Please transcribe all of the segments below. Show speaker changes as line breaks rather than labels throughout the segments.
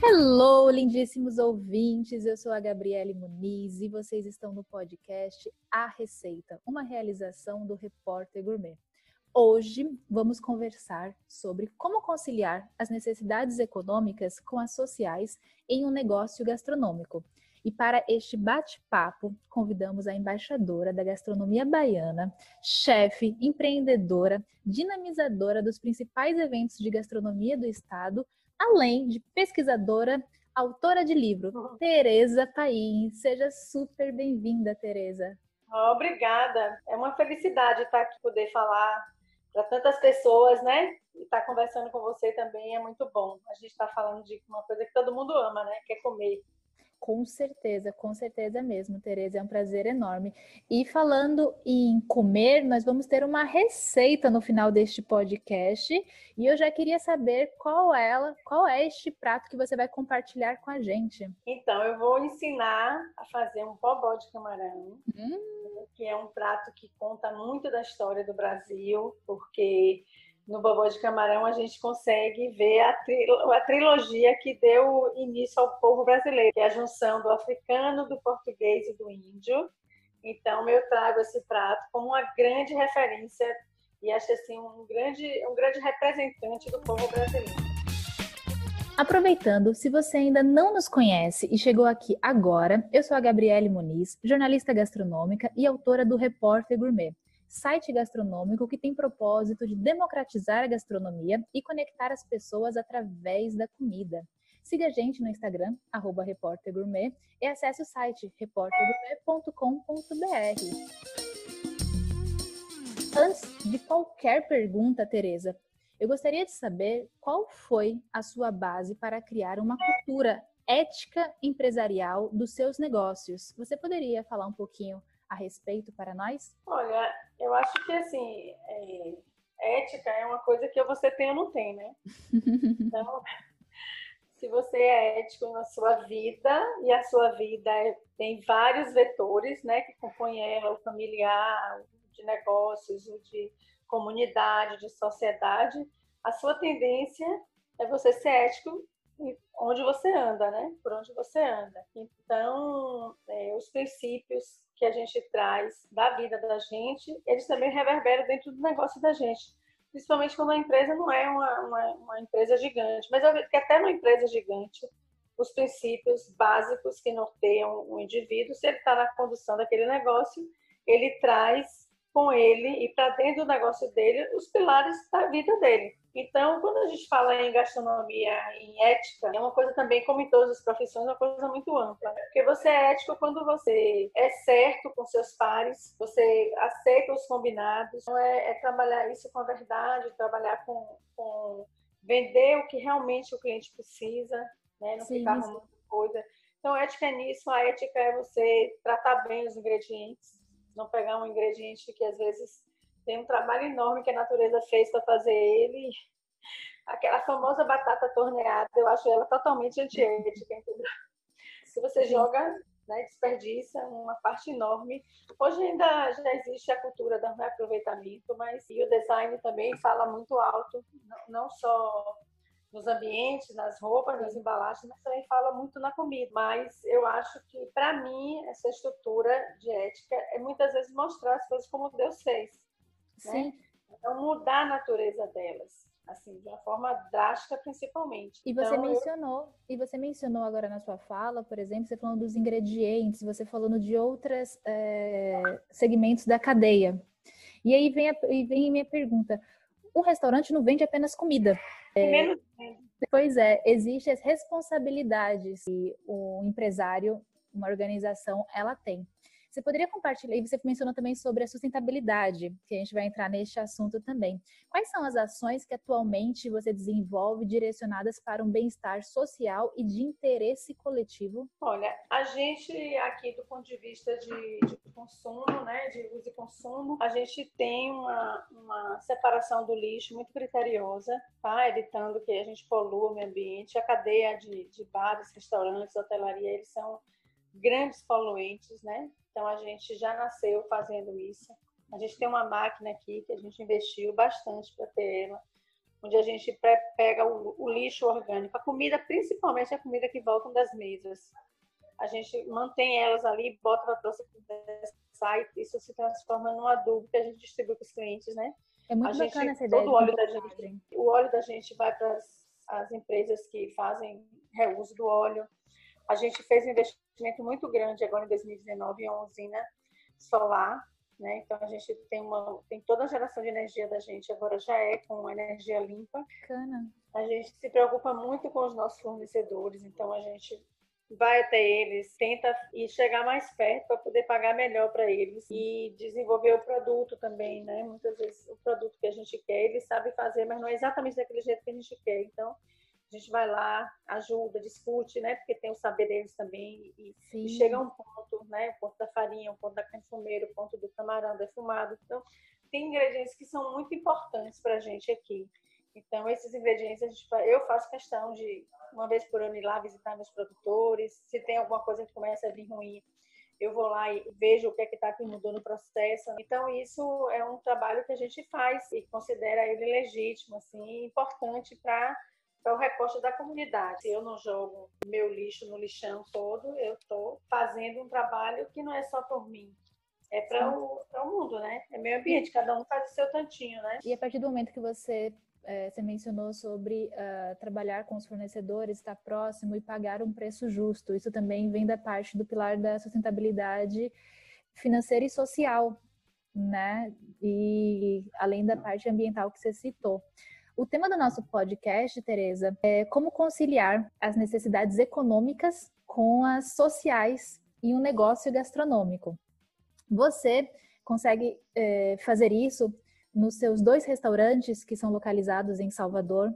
Hello, lindíssimos ouvintes. Eu sou a Gabriele Muniz e vocês estão no podcast A Receita, uma realização do Repórter Gourmet. Hoje vamos conversar sobre como conciliar as necessidades econômicas com as sociais em um negócio gastronômico. E para este bate-papo, convidamos a embaixadora da gastronomia baiana, chefe, empreendedora, dinamizadora dos principais eventos de gastronomia do estado, além de pesquisadora, autora de livro, uhum. Tereza Paim. Seja super bem-vinda, Tereza.
Obrigada. É uma felicidade estar aqui poder falar para tantas pessoas, né? E estar conversando com você também é muito bom. A gente está falando de uma coisa que todo mundo ama, né? Que é comer.
Com certeza, com certeza mesmo, Tereza, é um prazer enorme. E falando em comer, nós vamos ter uma receita no final deste podcast, e eu já queria saber qual é ela, qual é este prato que você vai compartilhar com a gente.
Então, eu vou ensinar a fazer um bobó de camarão, hum. que é um prato que conta muito da história do Brasil, porque no Bobó de Camarão a gente consegue ver a, a, trilogia que deu início ao povo brasileiro, que é a junção do africano, do português e do índio. Então eu trago esse prato como uma grande referência e acho assim um grande, um grande representante do povo brasileiro.
Aproveitando, se você ainda não nos conhece e chegou aqui agora, eu sou a Gabriele Muniz, jornalista gastronômica e autora do Repórter Gourmet site gastronômico que tem propósito de democratizar a gastronomia e conectar as pessoas através da comida. Siga a gente no Instagram, arroba Repórter Gourmet, e acesse o site repórtergourmet.com.br. Antes de qualquer pergunta, Tereza, eu gostaria de saber qual foi a sua base para criar uma cultura ética empresarial dos seus negócios. Você poderia falar um pouquinho a respeito para nós?
Olha, eu acho que assim, é, ética é uma coisa que você tem ou não tem, né? Então, se você é ético na sua vida e a sua vida é, tem vários vetores, né, que compõem ela, o familiar, o de negócios, o de comunidade, de sociedade, a sua tendência é você ser ético onde você anda, né? Por onde você anda. Então, é, os princípios que a gente traz da vida da gente, eles também reverberam dentro do negócio da gente. Principalmente quando a empresa não é uma, uma, uma empresa gigante. Mas eu vejo que até numa empresa gigante, os princípios básicos que norteiam o indivíduo, se ele está na condução daquele negócio, ele traz com ele e para dentro do negócio dele os pilares da vida dele. Então, quando a gente fala em gastronomia, em ética, é uma coisa também, como em todas as profissões, é uma coisa muito ampla. Porque você é ético quando você é certo com seus pares, você aceita os combinados, então é, é trabalhar isso com a verdade, trabalhar com, com, vender o que realmente o cliente precisa, né? não Sim, ficar arrumando coisa. Então, ética é nisso, a ética é você tratar bem os ingredientes, não pegar um ingrediente que às vezes tem um trabalho enorme que a natureza fez para fazer ele. Aquela famosa batata torneada, eu acho ela totalmente antiética, entendeu? Se você joga, né, desperdiça uma parte enorme. Hoje ainda já existe a cultura do reaproveitamento, mas e o design também fala muito alto, não só nos ambientes, nas roupas, nas embalagens, mas também fala muito na comida. Mas eu acho que, para mim, essa estrutura de ética é muitas vezes mostrar as coisas como Deus fez. Né? Sim. Né? Então, mudar a natureza delas, assim, de uma forma drástica, principalmente.
E você então, mencionou, eu... e você mencionou agora na sua fala, por exemplo, você falando dos ingredientes, você falando de outros é, segmentos da cadeia. E aí vem a, vem a minha pergunta: um restaurante não vende apenas comida.
É,
pois é, existem as responsabilidades que o empresário, uma organização, ela tem. Você poderia compartilhar, e você mencionou também sobre a sustentabilidade, que a gente vai entrar neste assunto também. Quais são as ações que atualmente você desenvolve direcionadas para um bem-estar social e de interesse coletivo?
Olha, a gente aqui do ponto de vista de, de consumo, né, de uso e consumo, a gente tem uma, uma separação do lixo muito criteriosa, tá? evitando que a gente polua o meio ambiente. A cadeia de, de bares, restaurantes, hotelaria, eles são grandes poluentes, né? Então a gente já nasceu fazendo isso. A gente tem uma máquina aqui que a gente investiu bastante para ter ela. onde a gente pega o, o lixo orgânico, a comida, principalmente a comida que volta das mesas. A gente mantém elas ali, bota para processar e isso se transforma num adubo que a gente distribui para os clientes, né?
É muito
a
bacana
gente,
essa ideia.
Todo o óleo da gente, o óleo da gente vai para as empresas que fazem reuso do óleo. A gente fez um investimento muito grande agora em 2019 em uma usina solar né? Então a gente tem uma tem toda a geração de energia da gente agora já é com energia limpa.
Bacana.
A gente se preocupa muito com os nossos fornecedores, então a gente vai até eles, tenta e chegar mais perto para poder pagar melhor para eles e desenvolver o produto também, né? Muitas vezes o produto que a gente quer, eles sabem fazer, mas não é exatamente daquele jeito que a gente quer. Então, a gente vai lá, ajuda, discute, né? Porque tem o saber deles também. E, e chega um ponto, né? O ponto da farinha, o ponto da carne fumeira, o ponto do camarão defumado. Então, tem ingredientes que são muito importantes para a gente aqui. Então, esses ingredientes, a gente, eu faço questão de, uma vez por ano, ir lá visitar meus produtores. Se tem alguma coisa que começa a vir ruim, eu vou lá e vejo o que é que está aqui mudando no processo. Então, isso é um trabalho que a gente faz e considera ele legítimo, assim, importante para é o recorte da comunidade. Se eu não jogo meu lixo no lixão todo, eu estou fazendo um trabalho que não é só por mim. É para o, o mundo, né? É meio ambiente, cada um faz o seu tantinho, né?
E a partir do momento que você é, você mencionou sobre uh, trabalhar com os fornecedores, estar próximo e pagar um preço justo. Isso também vem da parte do pilar da sustentabilidade financeira e social, né? E além da parte ambiental que você citou. O tema do nosso podcast, Tereza, é como conciliar as necessidades econômicas com as sociais em um negócio gastronômico. Você consegue é, fazer isso nos seus dois restaurantes que são localizados em Salvador,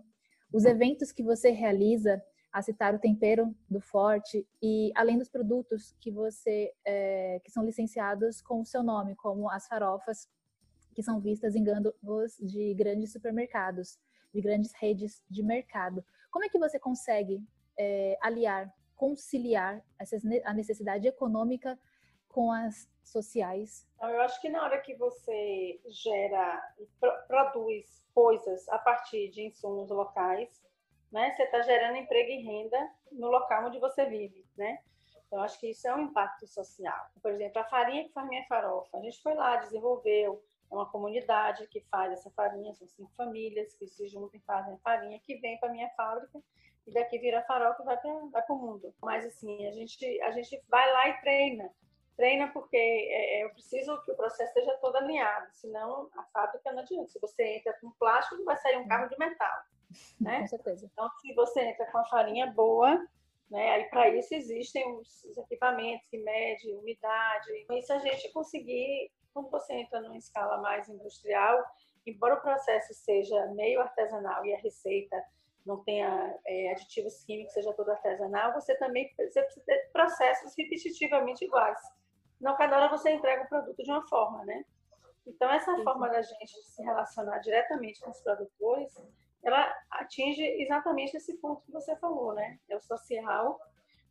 os eventos que você realiza, a citar o tempero do Forte e além dos produtos que você é, que são licenciados com o seu nome, como as farofas que são vistas em gândulas de grandes supermercados de grandes redes de mercado. Como é que você consegue é, aliar, conciliar essas, a necessidade econômica com as sociais?
Então, eu acho que na hora que você gera, produz coisas a partir de insumos locais, né, você está gerando emprego e renda no local onde você vive, né? Então, acho que isso é um impacto social. Por exemplo, a farinha que faz minha farofa, a gente foi lá, desenvolveu, é uma comunidade que faz essa farinha, são cinco famílias que se juntam e fazem a farinha, que vem para a minha fábrica e daqui vira farol que vai para o mundo. Mas assim, a gente, a gente vai lá e treina. Treina porque é, é, eu preciso que o processo esteja todo alinhado, senão a fábrica não adianta. Se você entra com plástico, vai sair um carro de metal. Né?
Com certeza.
Então, se você entra com a farinha boa, né? Aí para isso existem os, os, equipamentos que medem umidade. Com isso a gente conseguir quando você entra numa escala mais industrial, embora o processo seja meio artesanal e a receita não tenha é, aditivos químicos, seja todo artesanal, você também você precisa ter processos repetitivamente iguais. Não cada hora você entrega o produto de uma forma, né? Então, essa Sim. forma da gente se relacionar diretamente com os produtores, ela atinge exatamente esse ponto que você falou, né? É o social,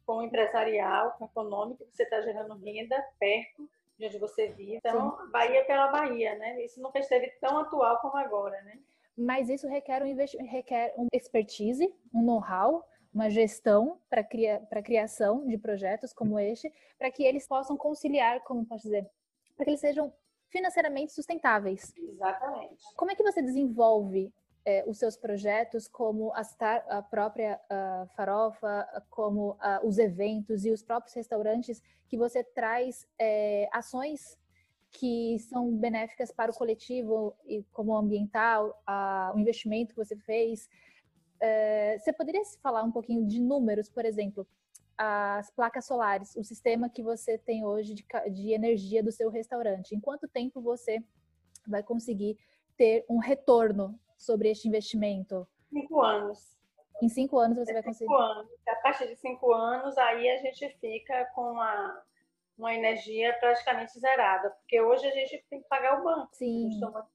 com o empresarial, com o econômico, você está gerando renda perto de onde você vive. Então, Sim. Bahia pela Bahia, né? Isso nunca esteve tão atual como agora, né?
Mas isso requer um, requer um expertise, um know-how, uma gestão para cria a criação de projetos como este, para que eles possam conciliar, como posso dizer, para que eles sejam financeiramente sustentáveis.
Exatamente.
Como é que você desenvolve é, os seus projetos, como a, a própria a farofa, como a, os eventos e os próprios restaurantes, que você traz é, ações que são benéficas para o coletivo, e como ambiental, o investimento que você fez. É, você poderia falar um pouquinho de números, por exemplo, as placas solares, o sistema que você tem hoje de, de energia do seu restaurante? Em quanto tempo você vai conseguir ter um retorno sobre este investimento?
Cinco anos.
Em cinco anos você
é
vai conseguir?
Cinco anos. A partir de cinco anos, aí a gente fica com uma, uma energia praticamente zerada, porque hoje a gente tem que pagar o banco.
Sim.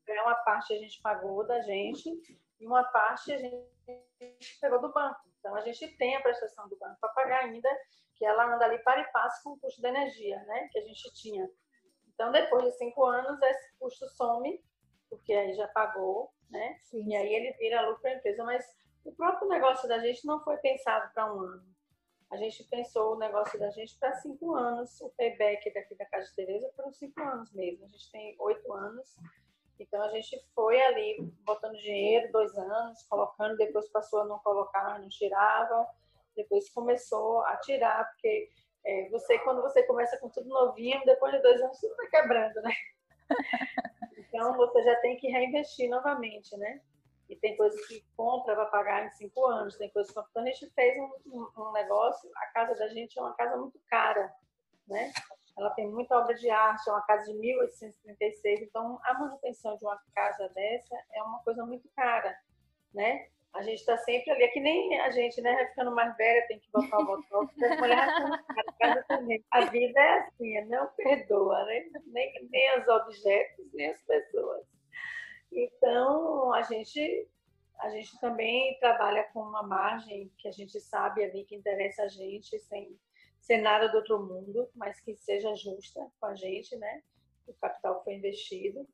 É uma parte a gente pagou da gente e uma parte a gente pegou do banco. Então a gente tem a prestação do banco para pagar ainda, que ela anda ali para e passe com o custo da energia, né? Que a gente tinha. Então depois de cinco anos esse custo some, porque aí já pagou né? Sim. E aí ele vira lucro para a empresa. Mas o próprio negócio da gente não foi pensado para um ano. A gente pensou o negócio da gente para cinco anos. O payback daqui da Casa de Tereza foram cinco anos mesmo. A gente tem oito anos. Então a gente foi ali botando dinheiro, dois anos, colocando, depois passou a não colocar, mas não tirava. Depois começou a tirar, porque é, você, quando você começa com tudo novinho, depois de dois anos tudo vai quebrando, né? Então você já tem que reinvestir novamente, né? E tem coisas que compra para pagar em cinco anos, tem coisas que então, a gente fez um, um, negócio, a casa da gente é uma casa muito cara, né? Ela tem muita obra de arte, é uma casa de 1836, então a manutenção de uma casa dessa é uma coisa muito cara, né? A gente está sempre ali, é que nem a gente, né? Ficando mais velha, tem que botar o botão. A vida é assim, não perdoa, né? Nem, nem os objetos. Então, a gente, a gente também trabalha com uma margem que a gente sabe ali que interessa a gente, sem ser nada do outro mundo, mas que seja justa com a gente, né? O capital foi investido.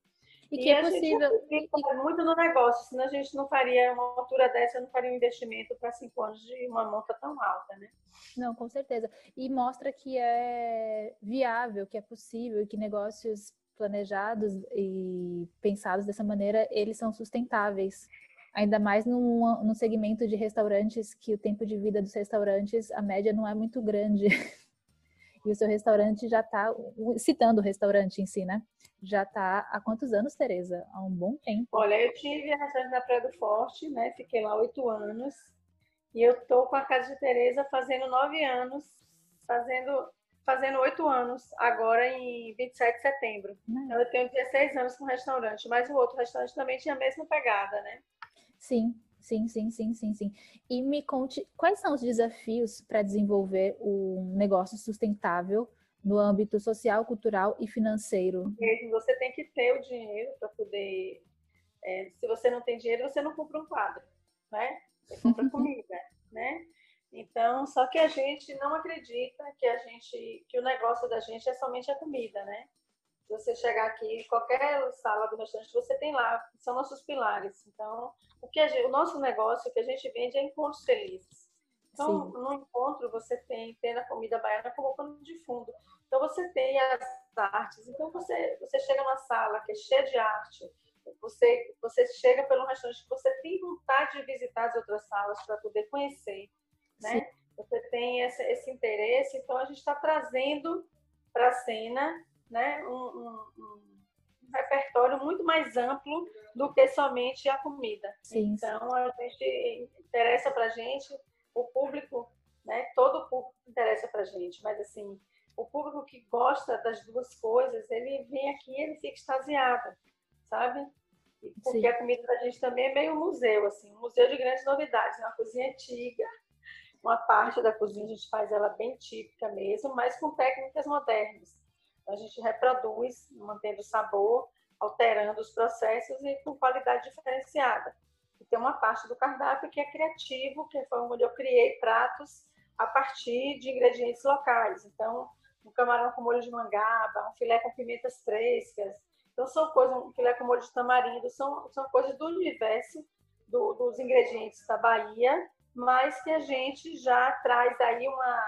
E que e é possível.
muito no negócio, senão a gente não faria uma altura dessa, não faria um investimento para cinco anos de uma monta tão alta, né?
Não, com certeza. E mostra que é viável, que é possível, que negócios planejados e pensados dessa maneira, eles são sustentáveis. Ainda mais no segmento de restaurantes, que o tempo de vida dos restaurantes, a média não é muito grande. e o seu restaurante já está, citando o restaurante em si, né? Já está há quantos anos, Tereza? Há um bom tempo.
Olha, eu tive a restaurante na Praia do Forte, né? Fiquei lá oito anos. E eu tô com a Casa de Tereza fazendo nove anos, fazendo fazendo oito anos, agora em 27 de setembro. Então, eu tenho 16 anos com restaurante, mas o outro restaurante também tinha a mesma pegada, né?
Sim, sim, sim, sim, sim, sim. E me conte, quais são os desafios para desenvolver um negócio sustentável no âmbito social, cultural e financeiro?
Você tem que ter o dinheiro para poder... É, se você não tem dinheiro, você não compra um quadro, né? Você compra comida, né? Então, só que a gente não acredita que a gente, que o negócio da gente é somente a comida, né? Se você chegar aqui, qualquer sala do restaurante, você tem lá, são nossos pilares. Então, o que gente, o nosso negócio, o que a gente vende é encontros felizes. Então, Sim. no encontro você tem, tem a comida baiana como pano de fundo. Então, você tem as artes. Então, você, você chega numa sala que é cheia de arte, você, você chega pelo restaurante, você tem vontade de visitar as outras salas para poder conhecer né? Você tem esse, esse, interesse, então a gente está trazendo para a cena né, um, um, um, repertório muito mais amplo do que somente a comida. Sim. Então a gente interessa para a gente, o público, né, todo o público interessa para a gente, mas assim, o público que gosta das duas coisas, ele vem aqui ele fica extasiado, sabe? Porque Sim. a comida da gente também é meio museu, assim, um museu de grandes novidades, é uma cozinha antiga, uma parte da cozinha a gente faz ela bem típica mesmo, mas com técnicas modernas. Então, a gente reproduz, mantendo o sabor, alterando os processos e com qualidade diferenciada. E tem uma parte do cardápio que é criativo, que foi onde eu criei pratos a partir de ingredientes locais. Então, um camarão com molho de mangaba, um filé com pimentas frescas. Então, são coisas, um filé com molho de tamarindo, são, são coisas do universo do, dos ingredientes da Bahia mas que a gente já traz aí uma,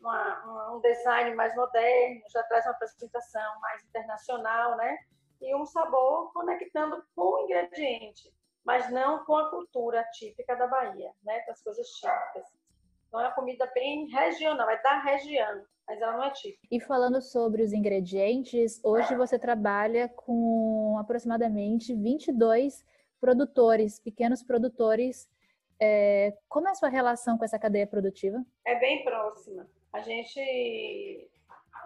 uma, um design mais moderno, já traz uma apresentação mais internacional, né? E um sabor conectando com o ingrediente, mas não com a cultura típica da Bahia, né? Das coisas típicas. Então é uma comida bem regional, é da região, mas ela não é típica.
E falando sobre os ingredientes, hoje você trabalha com aproximadamente 22 produtores, pequenos produtores é, como é a sua relação com essa cadeia produtiva?
É bem próxima. A gente,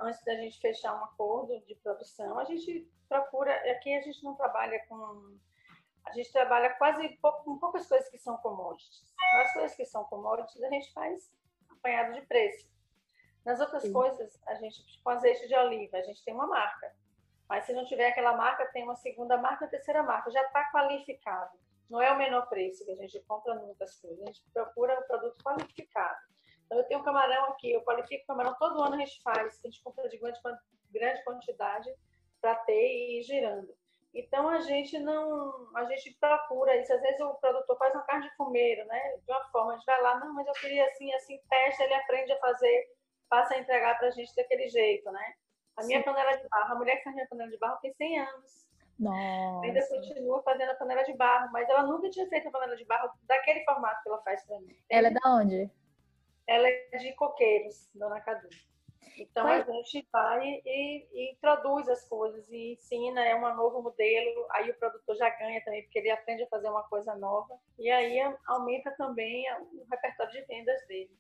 antes da gente fechar um acordo de produção, a gente procura. Aqui a gente não trabalha com. A gente trabalha quase com poucas coisas que são commodities. Nas coisas que são commodities, a gente faz apanhado de preço. Nas outras Sim. coisas, a gente, com azeite de oliva, a gente tem uma marca. Mas se não tiver aquela marca, tem uma segunda marca, uma terceira marca. Já está qualificado não é o menor preço que a gente compra nunca as coisas, a gente procura um produto qualificado. Então, eu tenho um camarão aqui, eu qualifico o camarão, todo ano a gente faz, a gente compra de grande, grande quantidade para ter e ir girando. Então a gente não, a gente procura isso. Às vezes o produtor faz uma carne de fumeiro, né? De uma forma, a gente vai lá, não, mas eu queria assim, assim, testa, ele aprende a fazer, passa a entregar para a gente daquele jeito, né? A minha Sim. panela de barro, a mulher que faz minha panela de barro tem 100 anos.
Nossa.
Ainda continua fazendo a panela de barro, mas ela nunca tinha feito a panela de barro daquele formato que ela faz para mim.
Ela é da onde?
Ela é de Coqueiros, Dona Cadu. Então a gente vai e, e, introduz as coisas e ensina, é um novo modelo, aí o produtor já ganha também, porque ele aprende a fazer uma coisa nova, e aí aumenta também o repertório de vendas dele.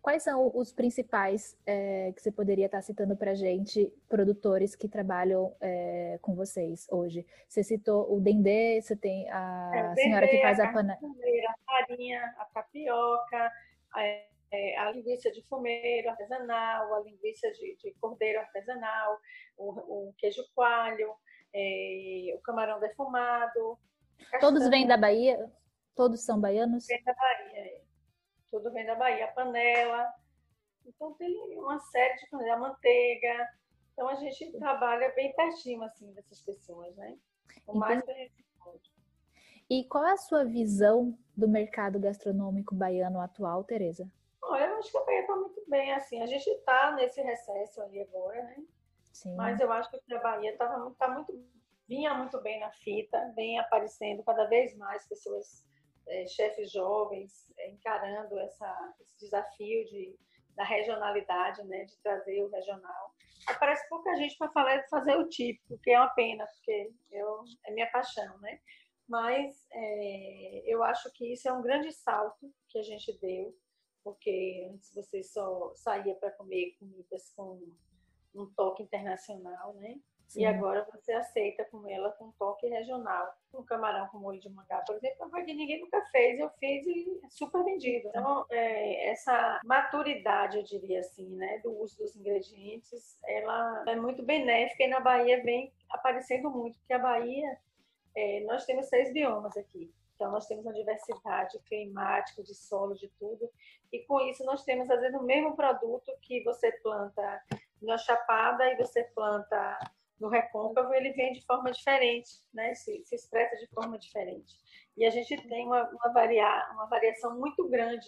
Quais são os principais é, que você poderia estar citando para gente, produtores que trabalham é, com vocês hoje? Você citou o Dendê, você tem a é, senhora que faz a, a panela.
A farinha, a tapioca, a, é, a linguiça de fumeiro artesanal, a linguiça de, de cordeiro artesanal, o, o queijo coalho, é, o camarão defumado.
Todos vêm da Bahia? Todos são baianos?
Vem da Bahia, é. Tudo vem da Bahia. A panela. Então tem uma série de coisas. A manteiga. Então a gente trabalha bem pertinho assim dessas pessoas, né? O mais a gente pode.
E qual é a sua visão do mercado gastronômico baiano atual, Tereza?
Olha, eu acho que a Bahia está muito bem, assim. A gente está nesse recesso ali agora, né? Sim. Mas eu acho que a Bahia tava, tá muito, vinha muito bem na fita, vem aparecendo cada vez mais pessoas, é, chefes jovens, é, encarando essa, esse desafio de, da regionalidade, né? De trazer o regional. Aparece pouca gente para falar fazer o típico, que é uma pena, porque eu, é minha paixão, né? Mas é, eu acho que isso é um grande salto que a gente deu porque antes você só saía para comer comidas com um toque internacional, né? Sim. E agora você aceita com ela com um toque regional. Um camarão com molho de mangá, por exemplo, é que ninguém nunca fez. Eu fiz e é super vendido. Então, é, essa maturidade, eu diria assim, né, do uso dos ingredientes, ela é muito benéfica e na Bahia vem aparecendo muito, porque a Bahia, é, nós temos seis biomas aqui. Então, nós temos uma diversidade climática, de solo, de tudo. E com isso, nós temos, às vezes, o mesmo produto que você planta na Chapada e você planta no Recôncavo, ele vem de forma diferente, né? se, se expressa de forma diferente. E a gente tem uma, uma, varia, uma variação muito grande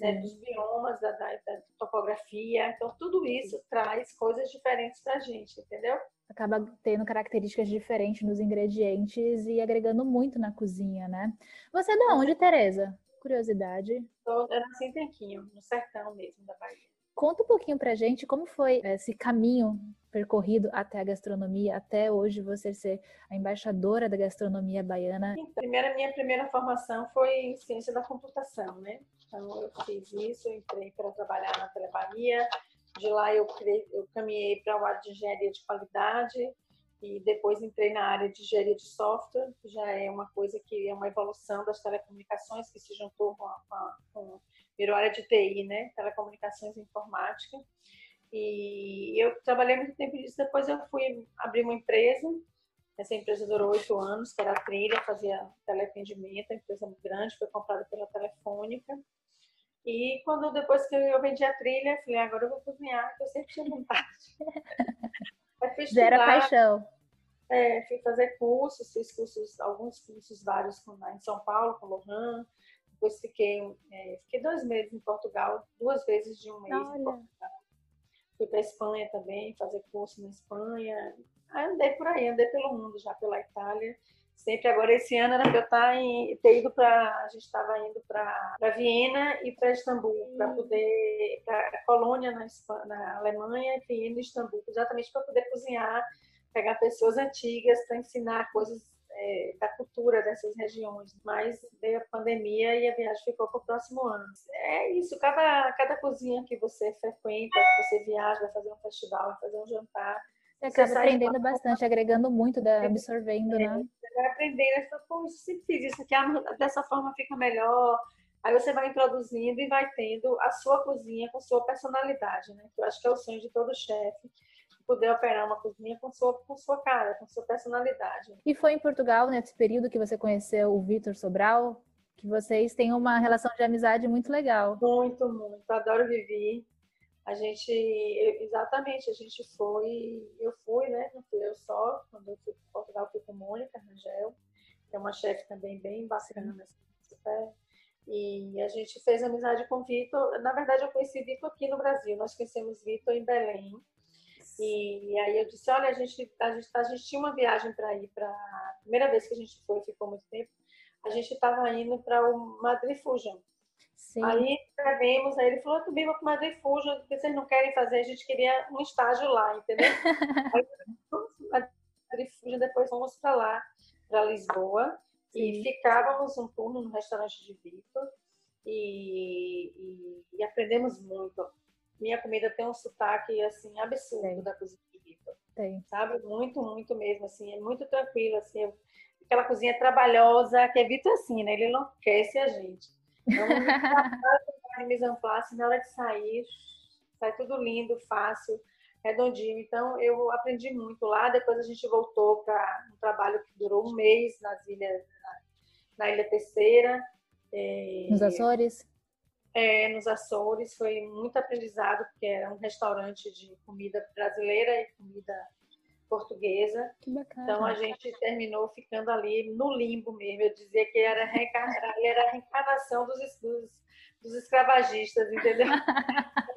né, dos biomas, da, da, da, topografia. Então, tudo isso traz coisas diferentes para a gente, entendeu?
acaba tendo características diferentes nos ingredientes e agregando muito na cozinha, né? Você é de onde, Tereza? Curiosidade.
Eu nasci em Tenquinho, no sertão mesmo da Bahia.
Conta um pouquinho pra gente como foi esse caminho percorrido até a gastronomia, até hoje você ser a embaixadora da gastronomia baiana.
Então, primeira, minha primeira formação foi ciência da computação, né? Então eu fiz isso, entrei para trabalhar na Telebahia, de lá eu, eu caminhei para o área de engenharia de qualidade e depois entrei na área de engenharia de software, que já é uma coisa que é uma evolução das telecomunicações, que se juntou com a, com a área de TI, né? Telecomunicações e informática. E eu trabalhei muito tempo nisso. Depois eu fui abrir uma empresa. Essa empresa durou oito anos, que era a Trilha, fazia teleatendimento, empresa muito grande, foi comprada pela Telefônica. E quando depois que eu vendi a trilha, eu falei, agora eu vou cozinhar, que eu sempre tinha vontade.
Era paixão.
É, fui fazer cursos, fiz cursos, alguns cursos vários em São Paulo, com Lohan. Depois fiquei, é, fiquei dois meses em Portugal, duas vezes de um mês Olha. em Portugal. Fui para Espanha também, fazer curso na Espanha. Aí andei por aí, andei pelo mundo já, pela Itália sempre agora esse ano era para eu estar tá em, ter ido para a gente estava indo para Viena e para Istambul para poder para Colônia na, Espanha, na Alemanha Viena e Istambul exatamente para poder cozinhar pegar pessoas antigas para ensinar coisas é, da cultura dessas regiões mas veio a pandemia e a viagem ficou para o próximo ano é isso cada cada cozinha que você frequenta que você viaja vai fazer um festival vai fazer um jantar
você acaba você aprendendo bastante, agregando muito, da, absorvendo,
é,
né?
Você vai aprendendo, você fala, pô, isso sempre fiz isso aqui, ah, dessa forma fica melhor. Aí você vai introduzindo e vai tendo a sua cozinha com sua personalidade, né? Que eu acho que é o sonho de todo chefe, poder operar uma cozinha com sua, com sua cara, com sua personalidade.
E foi em Portugal, nesse período que você conheceu o Vitor Sobral, que vocês têm uma relação de amizade muito legal.
Muito, muito. Adoro Vivi a gente, exatamente, a gente foi, eu fui, né? Não fui eu só, quando eu fui para Portugal, fui com Mônica Rangel, que é uma chefe também bem bacana, assim, super. E a gente fez amizade com o Vitor. Na verdade, eu conheci Vitor aqui no Brasil. Nós conhecemos Vitor em Belém. E aí eu disse, olha, a gente, a gente, a gente tinha uma viagem para ir para primeira vez que a gente foi, ficou muito tempo. A gente estava indo para o Madrid Fusion, Sim. Aí escrevemos, aí ele falou, também vou para Madrid Fusion, porque vocês não querem fazer, a gente queria um estágio lá, entendeu? aí fomos para Madrid Fusion, depois fomos para lá, para Lisboa, Sim. e ficávamos um turno no restaurante de Vitor, e, e, e, aprendemos muito. Minha comida tem um sotaque, assim, absurdo da cozinha de Vitor. Tem. Sabe? Muito, muito mesmo, assim, é muito tranquilo, assim, aquela cozinha trabalhosa, que é Vitor assim, né? Ele enlouquece a gente. Então, de mise en place, na hora de sair, sai tudo lindo, fácil, redondinho. Então, eu aprendi muito lá. Depois a gente voltou para um trabalho que durou um mês nas ilhas, na, na Ilha Terceira.
É, nos Açores?
É, nos Açores. Foi muito aprendizado, porque era um restaurante de comida brasileira e comida portuguesa. Então a gente terminou ficando ali no limbo mesmo. Eu dizia que era, reencar... era a reencarnação dos, dos, dos escravagistas, entendeu?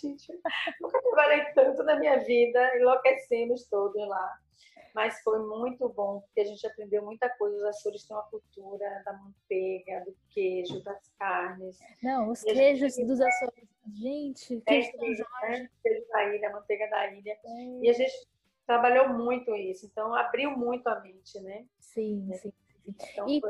gente, nunca trabalhei tanto na minha vida, enlouquecemos todos lá. Mas foi muito bom, porque a gente aprendeu muita coisa. Os Açores têm uma cultura da manteiga, do queijo, das carnes.
Não, os queijos gente... dos Açores. Gente, queijo, é, queijo,
né? queijo da ilha, manteiga da ilha. É. E a gente trabalhou muito isso, então abriu muito a mente, né?
Sim, é. sim. Então, e,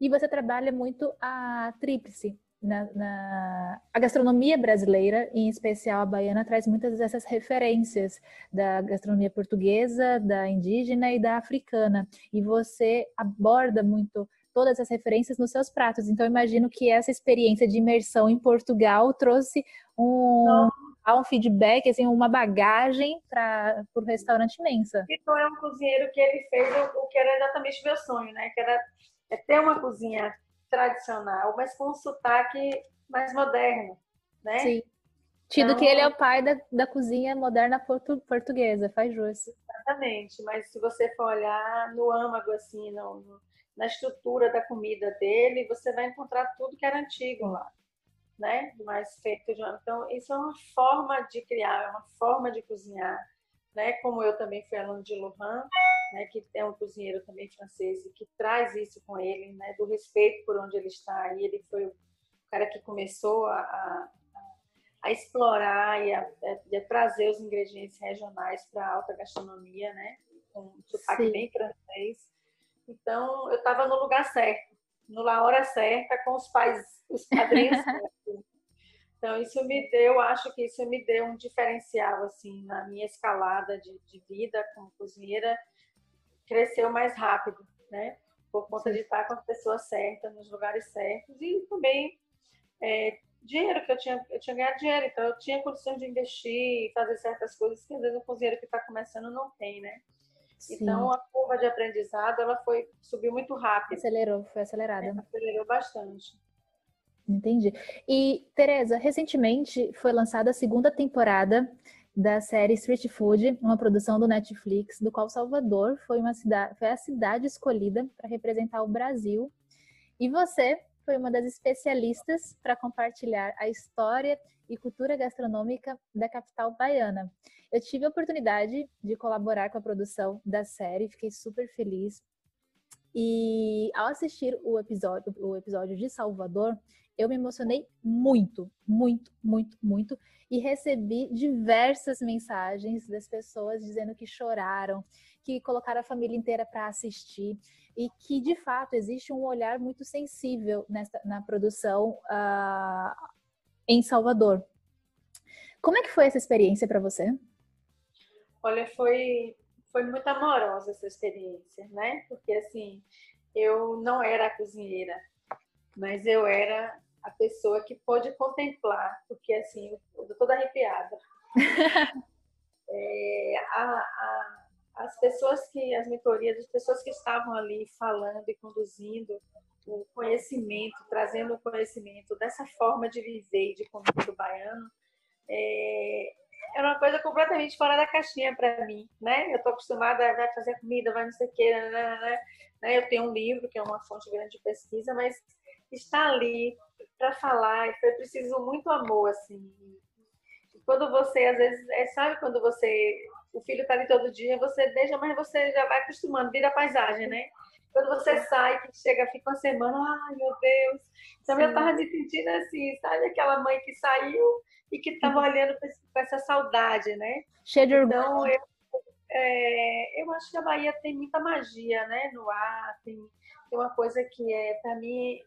e, você trabalha muito a tríplice. Na, na, a gastronomia brasileira, em especial a baiana, traz muitas dessas referências da gastronomia portuguesa, da indígena e da africana. E você aborda muito todas as referências nos seus pratos. Então, imagino que essa experiência de imersão em Portugal trouxe um, um feedback, assim, uma bagagem para o restaurante Mensa.
Vitor é um cozinheiro que ele fez o, o, que era exatamente meu sonho, né? Que era é ter uma cozinha tradicional, mas com um sotaque mais moderno, né?
Sim. Tido então, que ele é o pai da, da cozinha moderna portu, portuguesa, faz jus.
Exatamente, mas se você for olhar no âmago, assim, no, no, na estrutura da comida dele, você vai encontrar tudo que era antigo lá né? Mais feito de uma... Então, isso é uma forma de criar, é uma forma de cozinhar, né? Como eu também fui aluno de Lohan, né? Que é um cozinheiro também francês e que traz isso com ele, né? Do respeito por onde ele está. E ele foi o cara que começou a, a, a explorar e a, a, trazer os ingredientes regionais para a alta gastronomia, né? Com um sotaque Sim. bem francês. Então, eu estava no lugar certo, na hora certa, com os pais os padrinhos. então, isso me deu, acho que isso me deu um diferencial, assim, na minha escalada de, de vida como cozinheira, cresceu mais rápido, né? Por conta de estar com as pessoas certas, nos lugares certos e também é, dinheiro que eu tinha, eu tinha ganhado dinheiro, então eu tinha condição de investir, fazer certas coisas que às vezes o cozinheiro que está começando não tem, né? Sim. Então a curva de aprendizado ela foi subiu muito rápido.
Acelerou, foi acelerada. É,
acelerou bastante.
Entendi. E, Tereza, recentemente foi lançada a segunda temporada da série Street Food, uma produção do Netflix, do qual Salvador foi, uma cidade, foi a cidade escolhida para representar o Brasil. E você foi uma das especialistas para compartilhar a história e cultura gastronômica da capital baiana. Eu tive a oportunidade de colaborar com a produção da série, fiquei super feliz. E ao assistir o episódio, o episódio de Salvador, eu me emocionei muito, muito, muito, muito e recebi diversas mensagens das pessoas dizendo que choraram, que colocaram a família inteira para assistir e que de fato existe um olhar muito sensível nessa, na produção uh, em Salvador. Como é que foi essa experiência para você?
Olha, foi foi muito amorosa essa experiência, né? Porque assim, eu não era cozinheira, mas eu era a pessoa que pode contemplar, porque assim, eu tô toda arrepiada. é, a, a, as pessoas que, as mentorias, as pessoas que estavam ali falando e conduzindo o conhecimento, trazendo o conhecimento dessa forma de viver e de comer do baiano, é, era uma coisa completamente fora da caixinha para mim, né? Eu estou acostumada a fazer comida, vai não sei o quê, né, né, né, né? Eu tenho um livro que é uma fonte grande de pesquisa, mas estar ali para falar foi preciso muito amor, assim. Quando você, às vezes, é, sabe quando você, o filho está ali todo dia, você deixa, mas você já vai acostumando, vira paisagem, né? Quando você sai, que chega, fica uma semana, ai meu Deus. Então Sim. eu tava me sentindo assim, sabe aquela mãe que saiu e que estava olhando com essa saudade, né?
Cheio de orgulho.
Então, eu, é, eu acho que a Bahia tem muita magia, né? No ar, tem, tem uma coisa que é, para mim,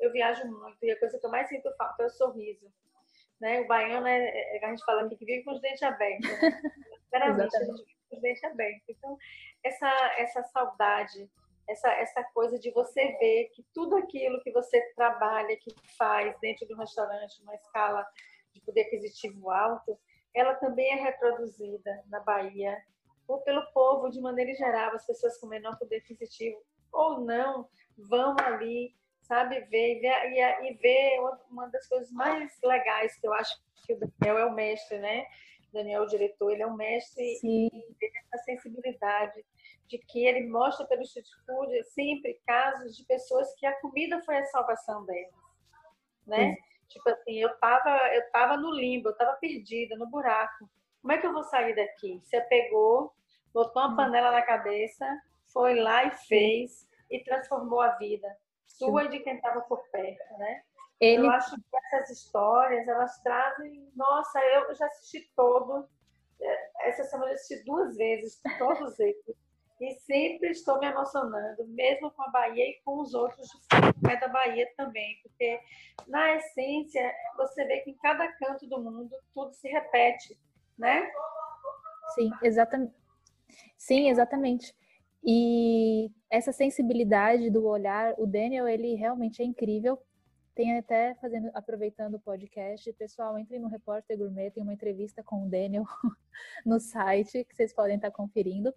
eu viajo muito e a coisa que eu mais sinto falta é o sorriso. Né? O baiano, é, é, a gente fala aqui que vive com os dentes abertos. Né? Sinceramente, a gente vive com os dentes abertos. Então, essa, essa saudade, essa, essa coisa de você ver que tudo aquilo que você trabalha, que faz dentro de um restaurante, uma escala de poder aquisitivo alto, ela também é reproduzida na Bahia, ou pelo povo de maneira geral, as pessoas com menor poder aquisitivo ou não vão ali, sabe, ver e ver, e, ver uma das coisas mais legais que eu acho que o Daniel é o mestre, né? Daniel, o diretor, ele é um mestre Sim. e tem essa sensibilidade de que ele mostra pelo street food sempre casos de pessoas que a comida foi a salvação delas, né? Sim. Tipo assim, eu tava, eu tava no limbo, eu tava perdida, no buraco. Como é que eu vou sair daqui? Você pegou, botou uma panela na cabeça, foi lá e fez e transformou a vida sua e de quem estava por perto, né? Ele... Eu acho que essas histórias, elas trazem... Nossa, eu já assisti todo. É, essa semana eu assisti duas vezes, todos eles. E sempre estou me emocionando, mesmo com a Bahia e com os outros de da Bahia também, porque na essência você vê que em cada canto do mundo tudo se repete, né?
Sim, exatamente. Sim, exatamente. E essa sensibilidade do olhar, o Daniel, ele realmente é incrível. Tem até fazendo, aproveitando o podcast, pessoal, entre no Repórter Gourmet, tem uma entrevista com o Daniel no site que vocês podem estar conferindo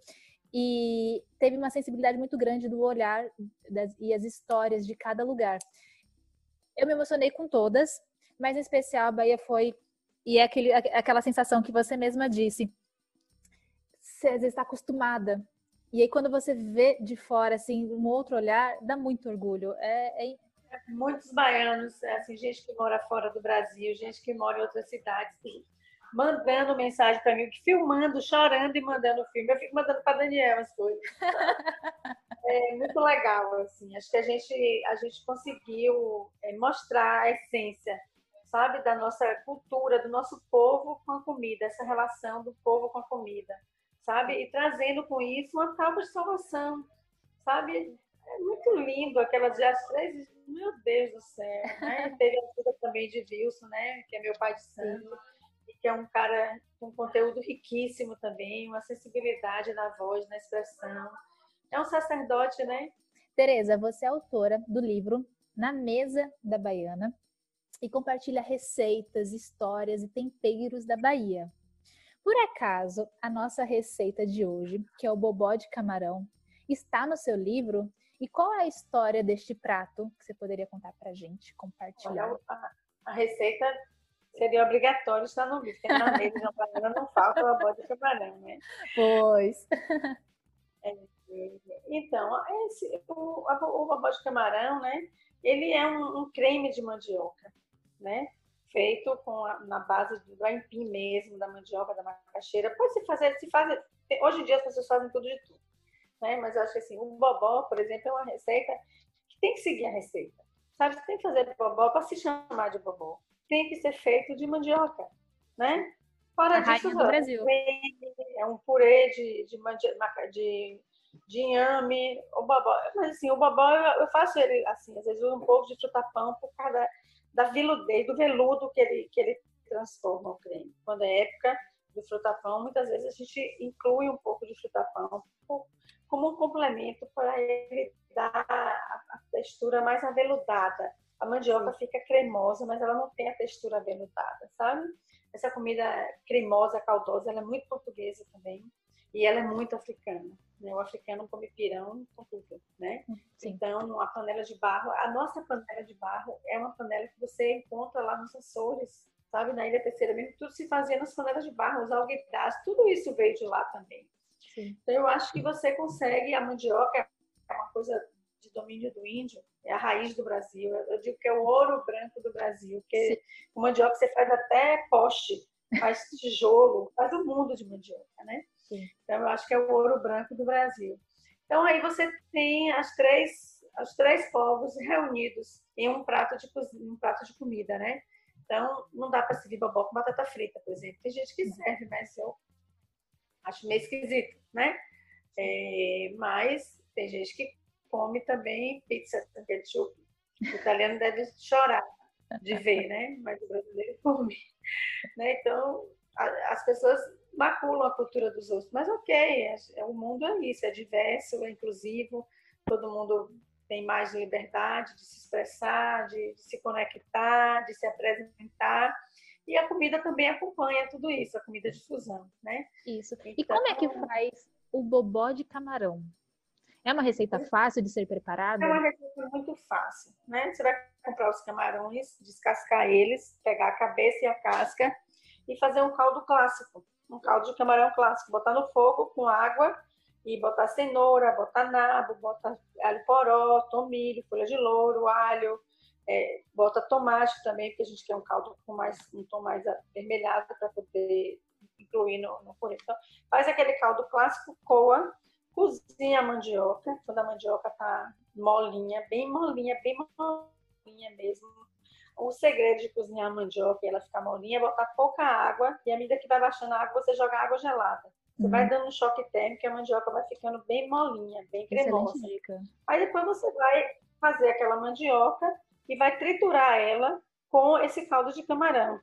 e teve uma sensibilidade muito grande do olhar das, e as histórias de cada lugar. Eu me emocionei com todas, mas em especial a Bahia foi e é aquele, aquela sensação que você mesma disse. Você está acostumada. E aí quando você vê de fora assim um outro olhar, dá muito orgulho. É, é...
Muitos baianos, assim, gente que mora fora do Brasil, gente que mora em outras cidades, mandando mensagem para mim, filmando, chorando e mandando filme. Eu fico mandando para Daniel as coisas. é muito legal, assim. Acho que a gente, a gente conseguiu é, mostrar a essência, sabe, da nossa cultura, do nosso povo com a comida, essa relação do povo com a comida, sabe? E trazendo com isso uma tábua de salvação, sabe? É muito lindo aquelas vezes, meu Deus do céu, né? Teve a ajuda também de Wilson, né? Que é meu pai de santo que é um cara com conteúdo riquíssimo também, uma sensibilidade na voz, na expressão. É um sacerdote, né?
Tereza, você é autora do livro Na Mesa da Baiana e compartilha receitas, histórias e temperos da Bahia. Por acaso, a nossa receita de hoje, que é o bobó de camarão, está no seu livro? E qual é a história deste prato que você poderia contar para gente, compartilhar?
Olha, a, a receita seria obrigatório estar no livro, porque na mesa não falta o abóbora de camarão, né?
Pois.
É, então, esse, o, o abóbora de camarão, né? Ele é um, um, creme de mandioca, né? Feito com a, na base do aipim mesmo, da mandioca, da macaxeira. Pode se fazer, se faz, hoje em dia as pessoas fazem tudo de tudo, né? Mas eu acho que assim, o bobó, por exemplo, é uma receita que tem que seguir a receita. Sabe, você tem que fazer bobó para se chamar de bobó tem que ser feito de mandioca, né?
Fora a disso, do Brasil.
é um purê de, de, de, de inhame, o bobó. Mas assim, o bobó eu faço ele assim, às vezes um pouco de frutapão por causa da, da viludez, do veludo que ele, que ele transforma o creme. Quando é época do frutapão, muitas vezes a gente inclui um pouco de frutapão como um complemento para ele dar a textura mais aveludada a mandioca fica cremosa, mas ela não tem a textura aveludada, sabe? Essa comida cremosa, caldosa, ela é muito portuguesa também. E ela é muito africana. Né? O africano come pirão com tudo, né? Sim. Então, a panela de barro, a nossa panela de barro é uma panela que você encontra lá nos Açores, sabe? Na Ilha Terceira mesmo, tudo se fazia nas panelas de barro, os alguidars, tudo isso veio de lá também. Sim. Então, eu acho que você consegue, a mandioca é uma coisa de domínio do índio, é a raiz do Brasil. Eu digo que é o ouro branco do Brasil, porque o mandioca você faz até poste, faz tijolo, faz o um mundo de mandioca, né? Sim. Então, eu acho que é o ouro branco do Brasil. Então, aí você tem as três, os três povos reunidos em um prato de, um prato de comida, né? Então, não dá para servir bobó com batata frita, por exemplo. Tem gente que serve, mas eu acho meio esquisito, né? É, mas tem gente que come também pizza com ketchup. O italiano deve chorar de ver, né? Mas o brasileiro come. Né? Então, a, as pessoas maculam a cultura dos outros. Mas ok, é, é, o mundo é isso, é diverso, é inclusivo, todo mundo tem mais liberdade de se expressar, de, se conectar, de se apresentar. E a comida também acompanha tudo isso, a comida de fusão, né?
Isso. Então, e como é que faz o bobó de camarão? É uma receita fácil de ser preparada?
É uma receita muito fácil, né? Você vai comprar os camarões, descascar eles, pegar a cabeça e a casca e fazer um caldo clássico, um caldo de camarão clássico, botar no fogo com água e botar cenoura, botar nabo, botar alho poró, tomilho, folha de louro, alho, é, bota tomate também, porque a gente quer um caldo com mais um tom mais avermelhado para poder incluir no, no purê. Então, faz aquele caldo clássico, coa, cozinha a mandioca, quando a mandioca tá molinha, bem molinha, bem molinha mesmo. O segredo de cozinhar a mandioca e ela ficar molinha é botar pouca água e à medida que vai baixando a água, você joga água gelada. Você uhum. vai dando um choque térmico e a mandioca vai ficando bem molinha, bem cremosa. Aí depois você vai fazer aquela mandioca e vai triturar ela com esse caldo de camarão.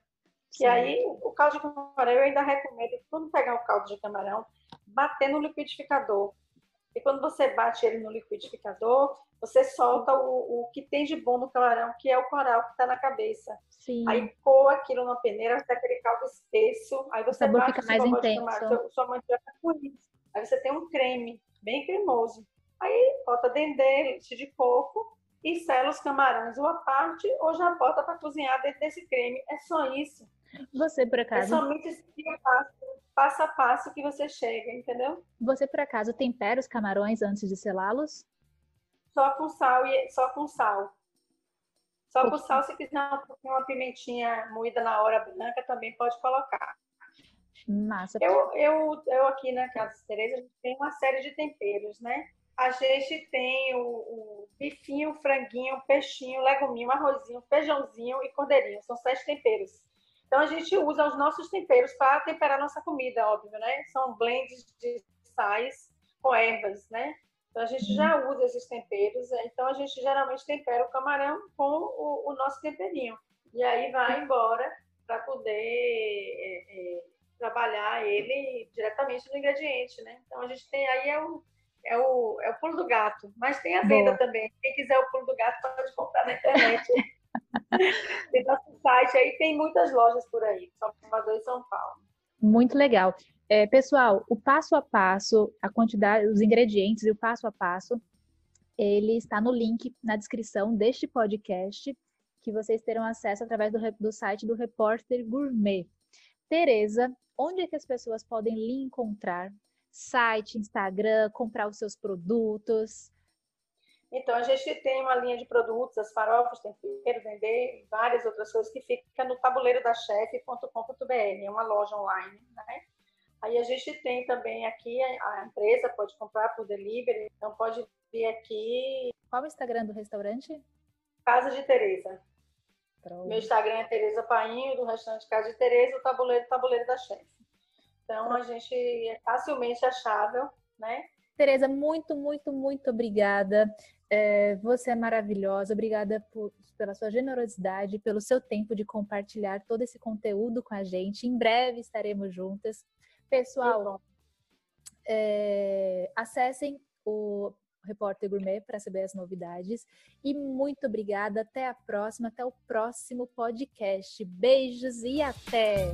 Sim. E aí, o caldo de camarão, eu ainda recomendo quando pegar o caldo de camarão, bater no liquidificador. E quando você bate ele no liquidificador, você solta o, o que tem de bom no camarão, que é o coral que está na cabeça. Sim. Aí coa aquilo na peneira até aquele caldo espesso. Aí você
o sabor fica mais intenso. Camarão,
sua mandioca com isso. Aí você tem um creme bem cremoso. Aí bota dendê, leite de coco e sela os camarões ou parte ou já bota para cozinhar dentro desse creme. É só isso.
Você, por acaso?
É somente esse passo, passo a passo que você chega, entendeu?
Você, por acaso, tempera os camarões antes de selá-los?
Só com sal e só com sal. Só com sal, se quiser uma pimentinha moída na hora branca, também pode colocar.
Massa.
Eu, eu, eu aqui na Casa Tereza, a gente tem uma série de temperos, né? A gente tem o, o bifinho, franguinho, peixinho, leguminho, arrozinho, feijãozinho e cordeirinho. São sete temperos. Então a gente usa os nossos temperos para temperar nossa comida, óbvio, né? São blends de sais com ervas, né? Então a gente já usa esses temperos, então a gente geralmente tempera o camarão com o, o nosso temperinho. E aí vai embora para poder é, é, trabalhar ele diretamente no ingrediente, né? Então a gente tem aí é o, é o, é o pulo do gato, mas tem a venda Boa. também. Quem quiser o pulo do gato pode comprar na internet. tem nosso site aí, tem muitas lojas por aí, Salvador e São Paulo.
Muito legal. É, pessoal, o passo a passo, a quantidade, os ingredientes e o passo a passo, ele está no link na descrição deste podcast, que vocês terão acesso através do, do site do Repórter Gourmet. Tereza, onde é que as pessoas podem lhe encontrar? Site, Instagram, comprar os seus produtos?
Então, a gente tem uma linha de produtos, as farofas, tempero, vender, várias outras coisas que fica no tabuleiro da chefe.com.br, é uma loja online, né? Aí a gente tem também aqui, a empresa pode comprar por delivery, então pode vir aqui.
Qual o Instagram do restaurante?
Casa de Tereza. Pronto. Meu Instagram é Tereza Painho, do restaurante Casa de Tereza, o tabuleiro, tabuleiro da chefe. Então a gente é facilmente achável, né?
Tereza, muito, muito, muito obrigada. É, você é maravilhosa. Obrigada por, pela sua generosidade, pelo seu tempo de compartilhar todo esse conteúdo com a gente. Em breve estaremos juntas. Pessoal, é, acessem o Repórter Gourmet para saber as novidades. E muito obrigada. Até a próxima, até o próximo podcast. Beijos e até!